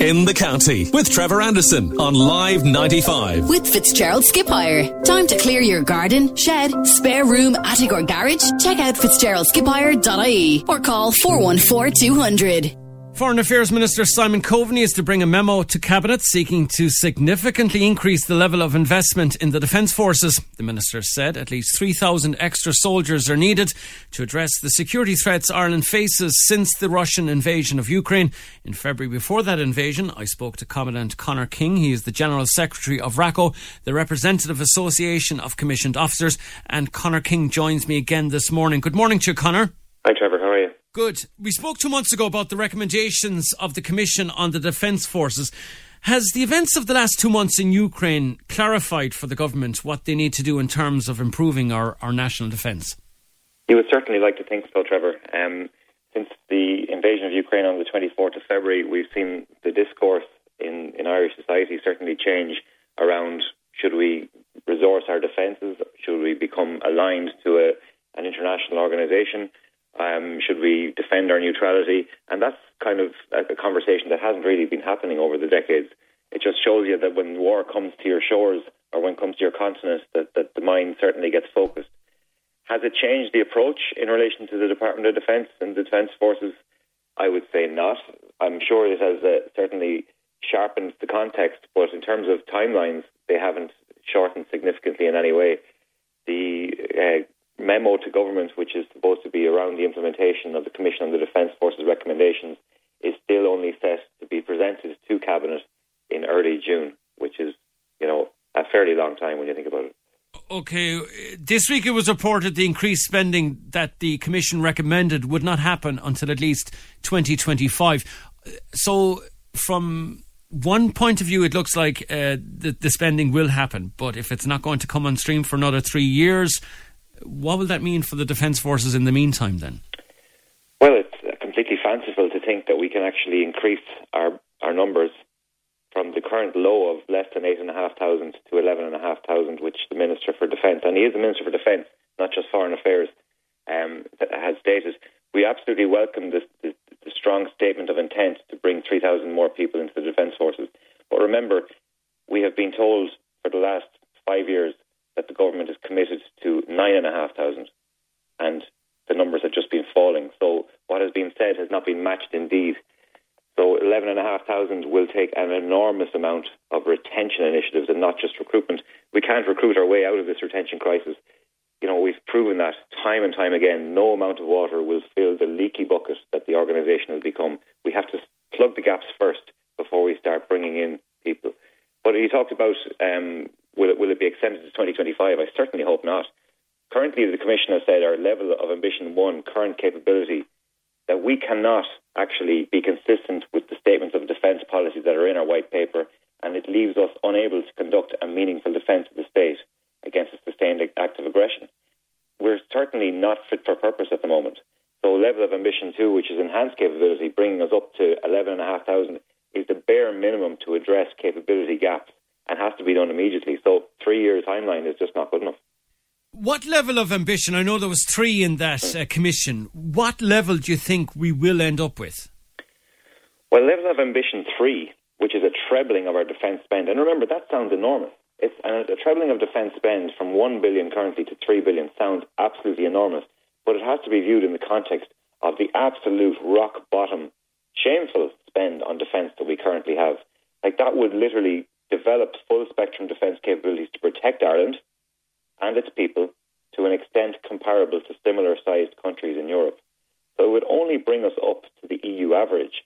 In the county with Trevor Anderson on Live 95. With Fitzgerald Skip Hire. Time to clear your garden, shed, spare room, attic or garage? Check out fitzgeraldskiphire.ie or call 414 200. Foreign Affairs Minister Simon Coveney is to bring a memo to Cabinet seeking to significantly increase the level of investment in the Defence Forces. The Minister said at least 3,000 extra soldiers are needed to address the security threats Ireland faces since the Russian invasion of Ukraine. In February before that invasion, I spoke to Commandant Conor King. He is the General Secretary of RACO, the representative association of commissioned officers. And Conor King joins me again this morning. Good morning to you, Conor. Hi, Trevor. How are you? Good. We spoke two months ago about the recommendations of the Commission on the Defence Forces. Has the events of the last two months in Ukraine clarified for the government what they need to do in terms of improving our, our national defence? You would certainly like to think so, Trevor. Um, since the invasion of Ukraine on the 24th of February, we've seen the discourse in, in Irish society certainly change around should we resource our defences? Should we become aligned to a, an international organisation? Um, should we defend our neutrality? And that's kind of a, conversation that hasn't really been happening over the decades. It just shows you that when war comes to your shores or when it comes to your continent, that, that the mind certainly gets focused. Has it changed the approach in relation to the Department of Defence and the Defence Forces? I would say not. I'm sure it has uh, certainly sharpened the context, but in terms of timelines, they haven't shortened significantly in any way. The uh, memo to government, which is supposed to be around the implementation of the Commission on the Defence Forces recommendations, is still only set to be presented to Cabinet in early June, which is, you know, a fairly long time when you think about it. Okay, this week it was reported the increased spending that the Commission recommended would not happen until at least 2025. So, from one point of view, it looks like uh, the, the spending will happen, but if it's not going to come on stream for another three years, what will that mean for the Defence Forces in the meantime then? Well, it's completely fanciful to think that we can actually increase our, our numbers from the current low of less than 8,500 to 11,500, which the Minister for Defence, and he is the Minister for Defence, not just Foreign Affairs, um, has stated. We absolutely welcome the, the strong statement of intent to bring 3,000 more people into the Defence Forces. But remember, we have been told for the last five years that the government is committed to nine and a half thousand, and the numbers have just been falling. So what has been said has not been matched indeed. So eleven and a half thousand will take an enormous amount of retention initiatives and not just recruitment. We can't recruit our way out of this retention crisis. You know, we've proven that time and time again. No amount of water will fill the leaky bucket that the organisation has become. We have to plug the gaps first before we start bringing in people. But he talked about um, Will it, will it be extended to 2025? I certainly hope not. Currently, the Commission has said our level of ambition one, current capability, that we cannot actually be consistent with the statements of defence policy that are in our white paper, leaves us unable to conduct a meaningful defence of the state against a sustained act of aggression. We're certainly not fit for purpose at the moment. So, level of ambition two, which is enhanced capability, bringing us up to 11,500, is the bare minimum to address capability gaps and has to be done immediately. So three year timeline is just not good enough. What level of ambition? I know there was three in that uh, commission. What level do you think we will end up with? Well, level of ambition three, which is a trebling of our defence spend, and remember that sounds enormous. It's a, a trebling of defence spend from one billion currently to three billion sounds absolutely enormous, but it has to be viewed in the context of the absolute rock bottom, shameful spend on defence that we currently have. Like that would literally develop full spectrum defence capabilities to protect Ireland and its people to an extent comparable to similar sized countries in Europe. So it would only bring us up to the EU average.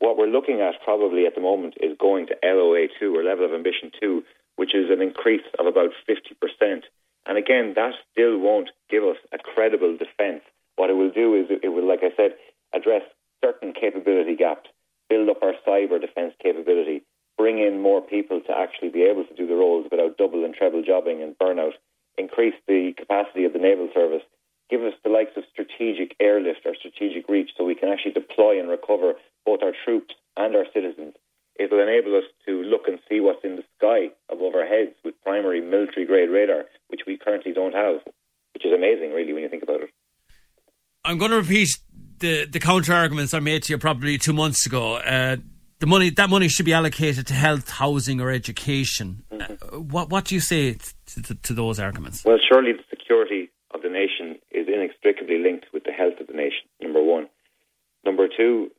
What we're looking at probably at the moment is going to LOA 2 or level of ambition 2, which is an increase of about 50%. And again, that still won't give us a credible defence. What it will do is it will, like I said, address certain capability gaps, build up our cyber defence capability, bring in more people to actually be able to do the roles without double and treble jobbing and burnout, increase the capacity of the naval service, give us the likes of strategic airlift or strategic reach so we can actually deploy and recover both our troops and our citizens. It will enable us to look and see what's in the sky above our heads with primary military grade radar, which we currently don't have, which is amazing, really, when you think about it. I'm going to repeat the, the counter arguments I made to you probably two months ago. Uh, the money that money should be allocated to health, housing, or education. Mm-hmm. Uh, what what do you say to, to, to, those arguments? Well, surely the security of the nation is inextricably linked with the health of the nation. Number one. Number two,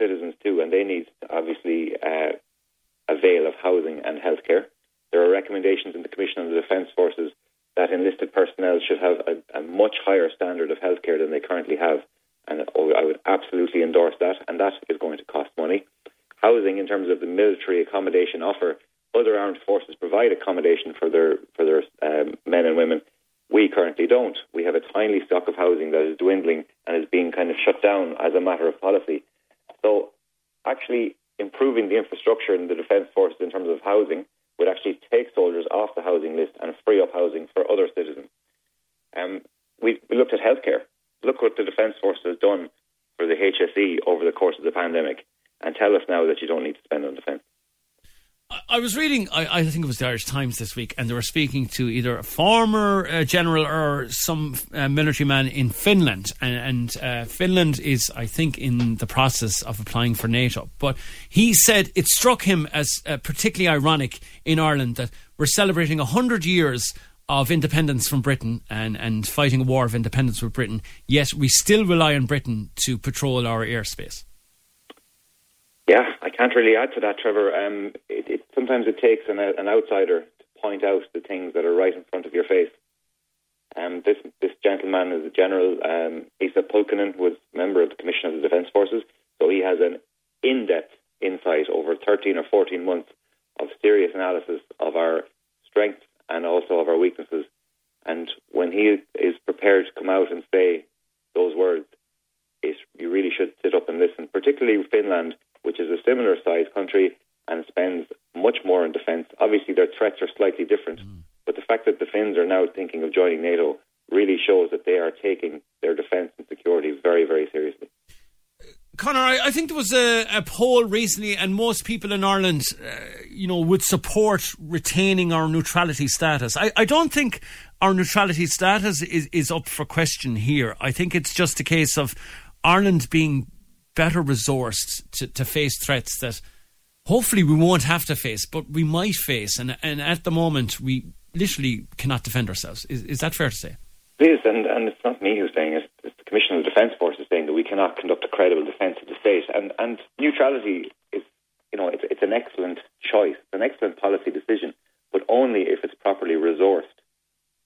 citizens too, and they need obviously uh, avail of housing and healthcare. There are recommendations in the Commission on the Defence Forces that enlisted personnel should have a, a much higher standard of healthcare than they currently have and I would absolutely endorse that, and that is going to cost money. Housing, in terms of the military accommodation offer, other armed forces provide accommodation for their for their um, men and women. We currently don't. We have a tiny stock of housing that is dwindling and is being kind of shut down as a matter of policy. Actually, improving the infrastructure in the defence forces in terms of housing would actually take soldiers off the housing list and free up housing for other citizens. Um, we, we looked at healthcare look what the Defence Force has done for the HSE over the course of the pandemic and tell us now that you don't need to spend on defence. I was reading, I, I, think it was the Irish Times this week, and they were speaking to either a former uh, general or some uh, military man in Finland. And, and uh, Finland is, I think, in the process of applying for NATO. But he said it struck him as uh, particularly ironic in Ireland that we're celebrating 100 years of independence from Britain and, and fighting a war of independence with Britain, yet we still rely on Britain to patrol our airspace. Yeah, I can't really add to that, Trevor. Um, it, it, sometimes it takes an, an, outsider to point out the things that are right in front of your face. Um, this this gentleman is a general. Um, Esa Pulkkinen was member of the Commission of the Defence Forces, so he has an in-depth insight over 13 or 14 months of serious analysis of our strengths and also of our weaknesses. And when he is prepared to come out and say those words, it, you really should sit up and listen, particularly Finland, which is a similar sized country and spends much more on defence. Obviously, their threats are slightly different, mm. but the fact that the Finns are now thinking of joining NATO really shows that they are taking their defence and security very, very seriously. Conor, I, I, think there was a, a, poll recently, and most people in Ireland, uh, you know, would support retaining our neutrality status. I, I don't think our neutrality status is, is up for question here. I think it's just a case of Ireland being better resourced to, to face threats that hopefully we won't have to face, but we might face. And, and at the moment, we literally cannot defend ourselves. Is, is that fair to say? It is, and, and it's not me who's saying it. It's the Commission of the Defence Force is saying that we cannot conduct a credible defence of the state. And, and neutrality is, you know, it's, it's an excellent choice, it's an excellent policy decision, but only if it's properly resourced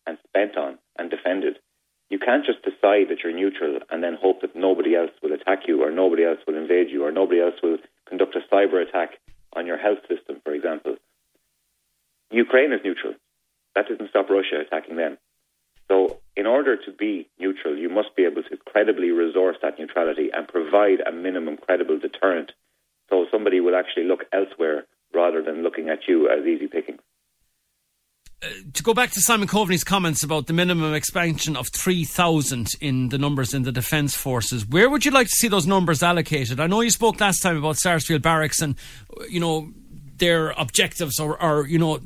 and spent on and defended. You can't just decide that you're neutral and then hope that nobody else will attack you or nobody else will invade you or nobody else will conduct a cyber attack on your health system, for example. Ukraine is neutral. That doesn't stop Russia attacking them. So, in order to be neutral, you must be able to credibly resource that neutrality and provide a minimum credible deterrent so somebody will actually look elsewhere rather than looking at you as easy picking. To go back to Simon Coveney's comments about the minimum expansion of 3,000 in the numbers in the Defence Forces, where would you like to see those numbers allocated? I know you spoke last time about Sarsfield Barracks and, you know, their objectives or, or you know,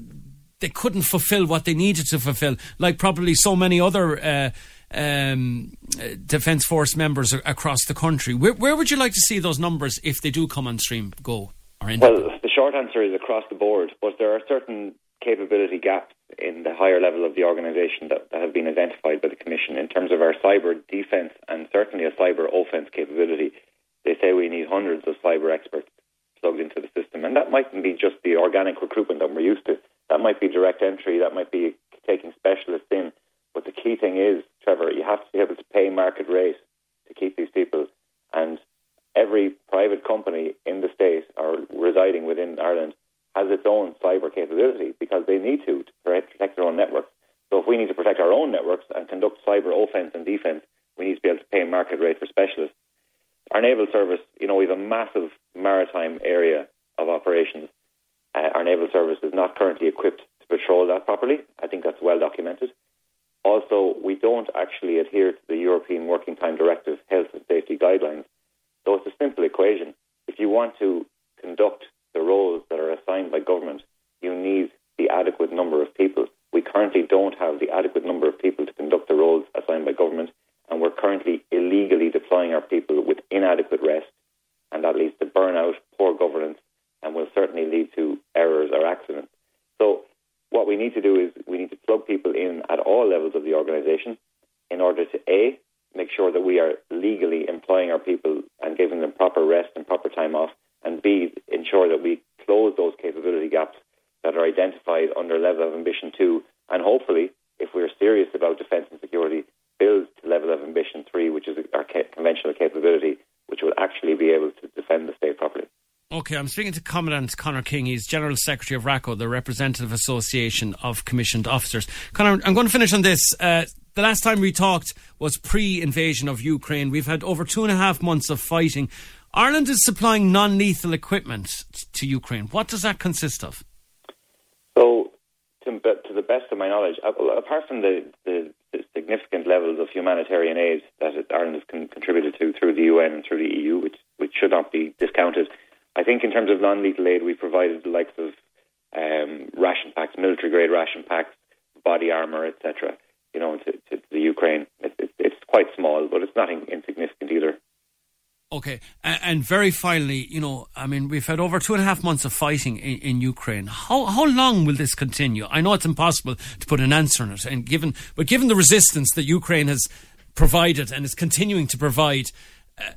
they couldn't fulfill what they needed to fulfill, like probably so many other uh, um, defence force members across the country. Where, where, would you like to see those numbers if they do come on stream go? Or well, the short answer is across the board, but there are certain capability gaps in the higher level of the organisation that, that have been identified by the Commission in terms of our cyber defence and certainly a cyber offence capability. They say we need hundreds of cyber experts plugged into the system, and that mightn't be just the organic recruitment that we're used to that might be direct entry, that might be taking specialists in. But the key thing is, Trevor, you have to be able to pay market rate to keep these people. And every private company in the state or residing within Ireland has its own cyber capability because they need to to protect their own networks. So if we need to protect our own networks and conduct cyber offense and defense, we need to be able to pay market rate for specialists. Our naval service, you know, we have a massive maritime area of operations uh, our naval service is not currently equipped to patrol that properly. I think that's well documented. Also, we don't actually adhere to the European Working Time Directive health and safety guidelines. So it's a simple equation. If you want to conduct the roles assigned by government, you need the adequate number of people. We currently don't have the adequate number of people to conduct the roles assigned by government, and we're currently illegally deploying our people with inadequate rest, and that leads to burnout, poor governance, and will certainly lead to errors or accidents. So, what we need to do is we need to plug people in at all levels of the organisation in order to A, make sure that we are legally employing our people and giving them proper rest and proper time off, and B, ensure that we close those capability gaps that are identified under level of ambition two, and hopefully, if we're serious about defence and security, build to level of ambition three, which is our conventional capability, which will actually be able to defend the state properly. Okay, I'm speaking to Commandant Conor King. He's General Secretary of RACO, the Representative Association of Commissioned Officers. Conor, I'm going to finish on this. Uh, the last time we talked was pre invasion of Ukraine. We've had over two and a half months of fighting. Ireland is supplying non lethal equipment to Ukraine. What does that consist of? So, to, to the best of my knowledge, uh, apart from the, the, the, significant levels of humanitarian aid that Ireland has con- contributed to through the UN and through the EU, which, which should not be discounted, I think in terms of non lethal aid, we provided the likes of um, ration packs, military grade ration packs, body armour, etc you know, to, to the Ukraine. It, it, it's quite small, but it's not insignificant. Okay, and very finally, you know, I mean, we've had over two and a half months of fighting in, in, Ukraine. How how long will this continue? I know it's impossible to put an answer on it, and given but given the resistance that Ukraine has provided and is continuing to provide, uh,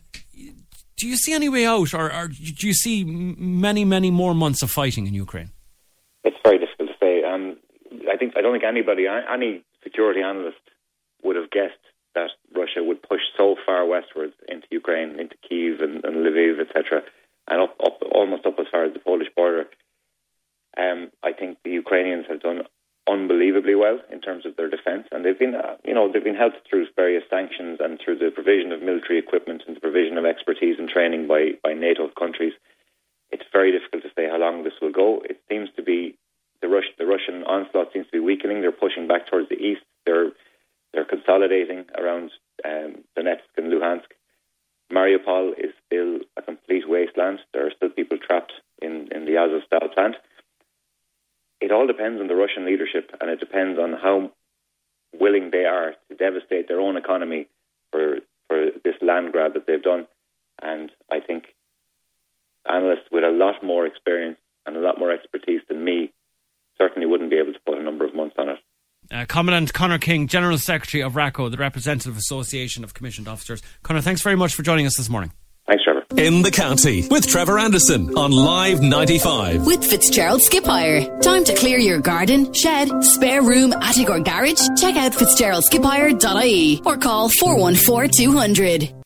do you see any way out, or, or, do you see many many more months of fighting in Ukraine? It's very difficult to say. Um, I think I don't think anybody, any security analyst would have guessed Russia would push so far westwards into Ukraine, into Kiev and, and Lviv, etc., and up, up almost up as far as the Polish border. Um, I think the Ukrainians have done unbelievably well in terms of their defence, and they've been, uh, you know, they've been helped through various sanctions and through the provision of military equipment and the provision of expertise and training by by NATO countries. It's very difficult to say how long this will go. It seems to be the, Rus- the Russian onslaught seems to be weakening. They're pushing back towards the east. They're they're consolidating around um, Donetsk and Luhansk. Mariupol is still a complete wasteland. There are still people trapped in, in the Azovstal plant. It all depends on the Russian leadership, and it depends on how willing they are to devastate their own economy for for this land grab that they've done. And I think analysts with a lot more experience and a lot more expertise than me certainly wouldn't be able to put a number of months on it. Uh, Commandant Conor King, General Secretary of RACO, the Representative Association of Commissioned Officers. Conor, thanks very much for joining us this morning. Thanks, Trevor. In the county with Trevor Anderson on Live 95. With Fitzgerald Skip Hire. Time to clear your garden, shed, spare room, attic, or garage? Check out fitzgeraldskiphire.ie or call 414 200.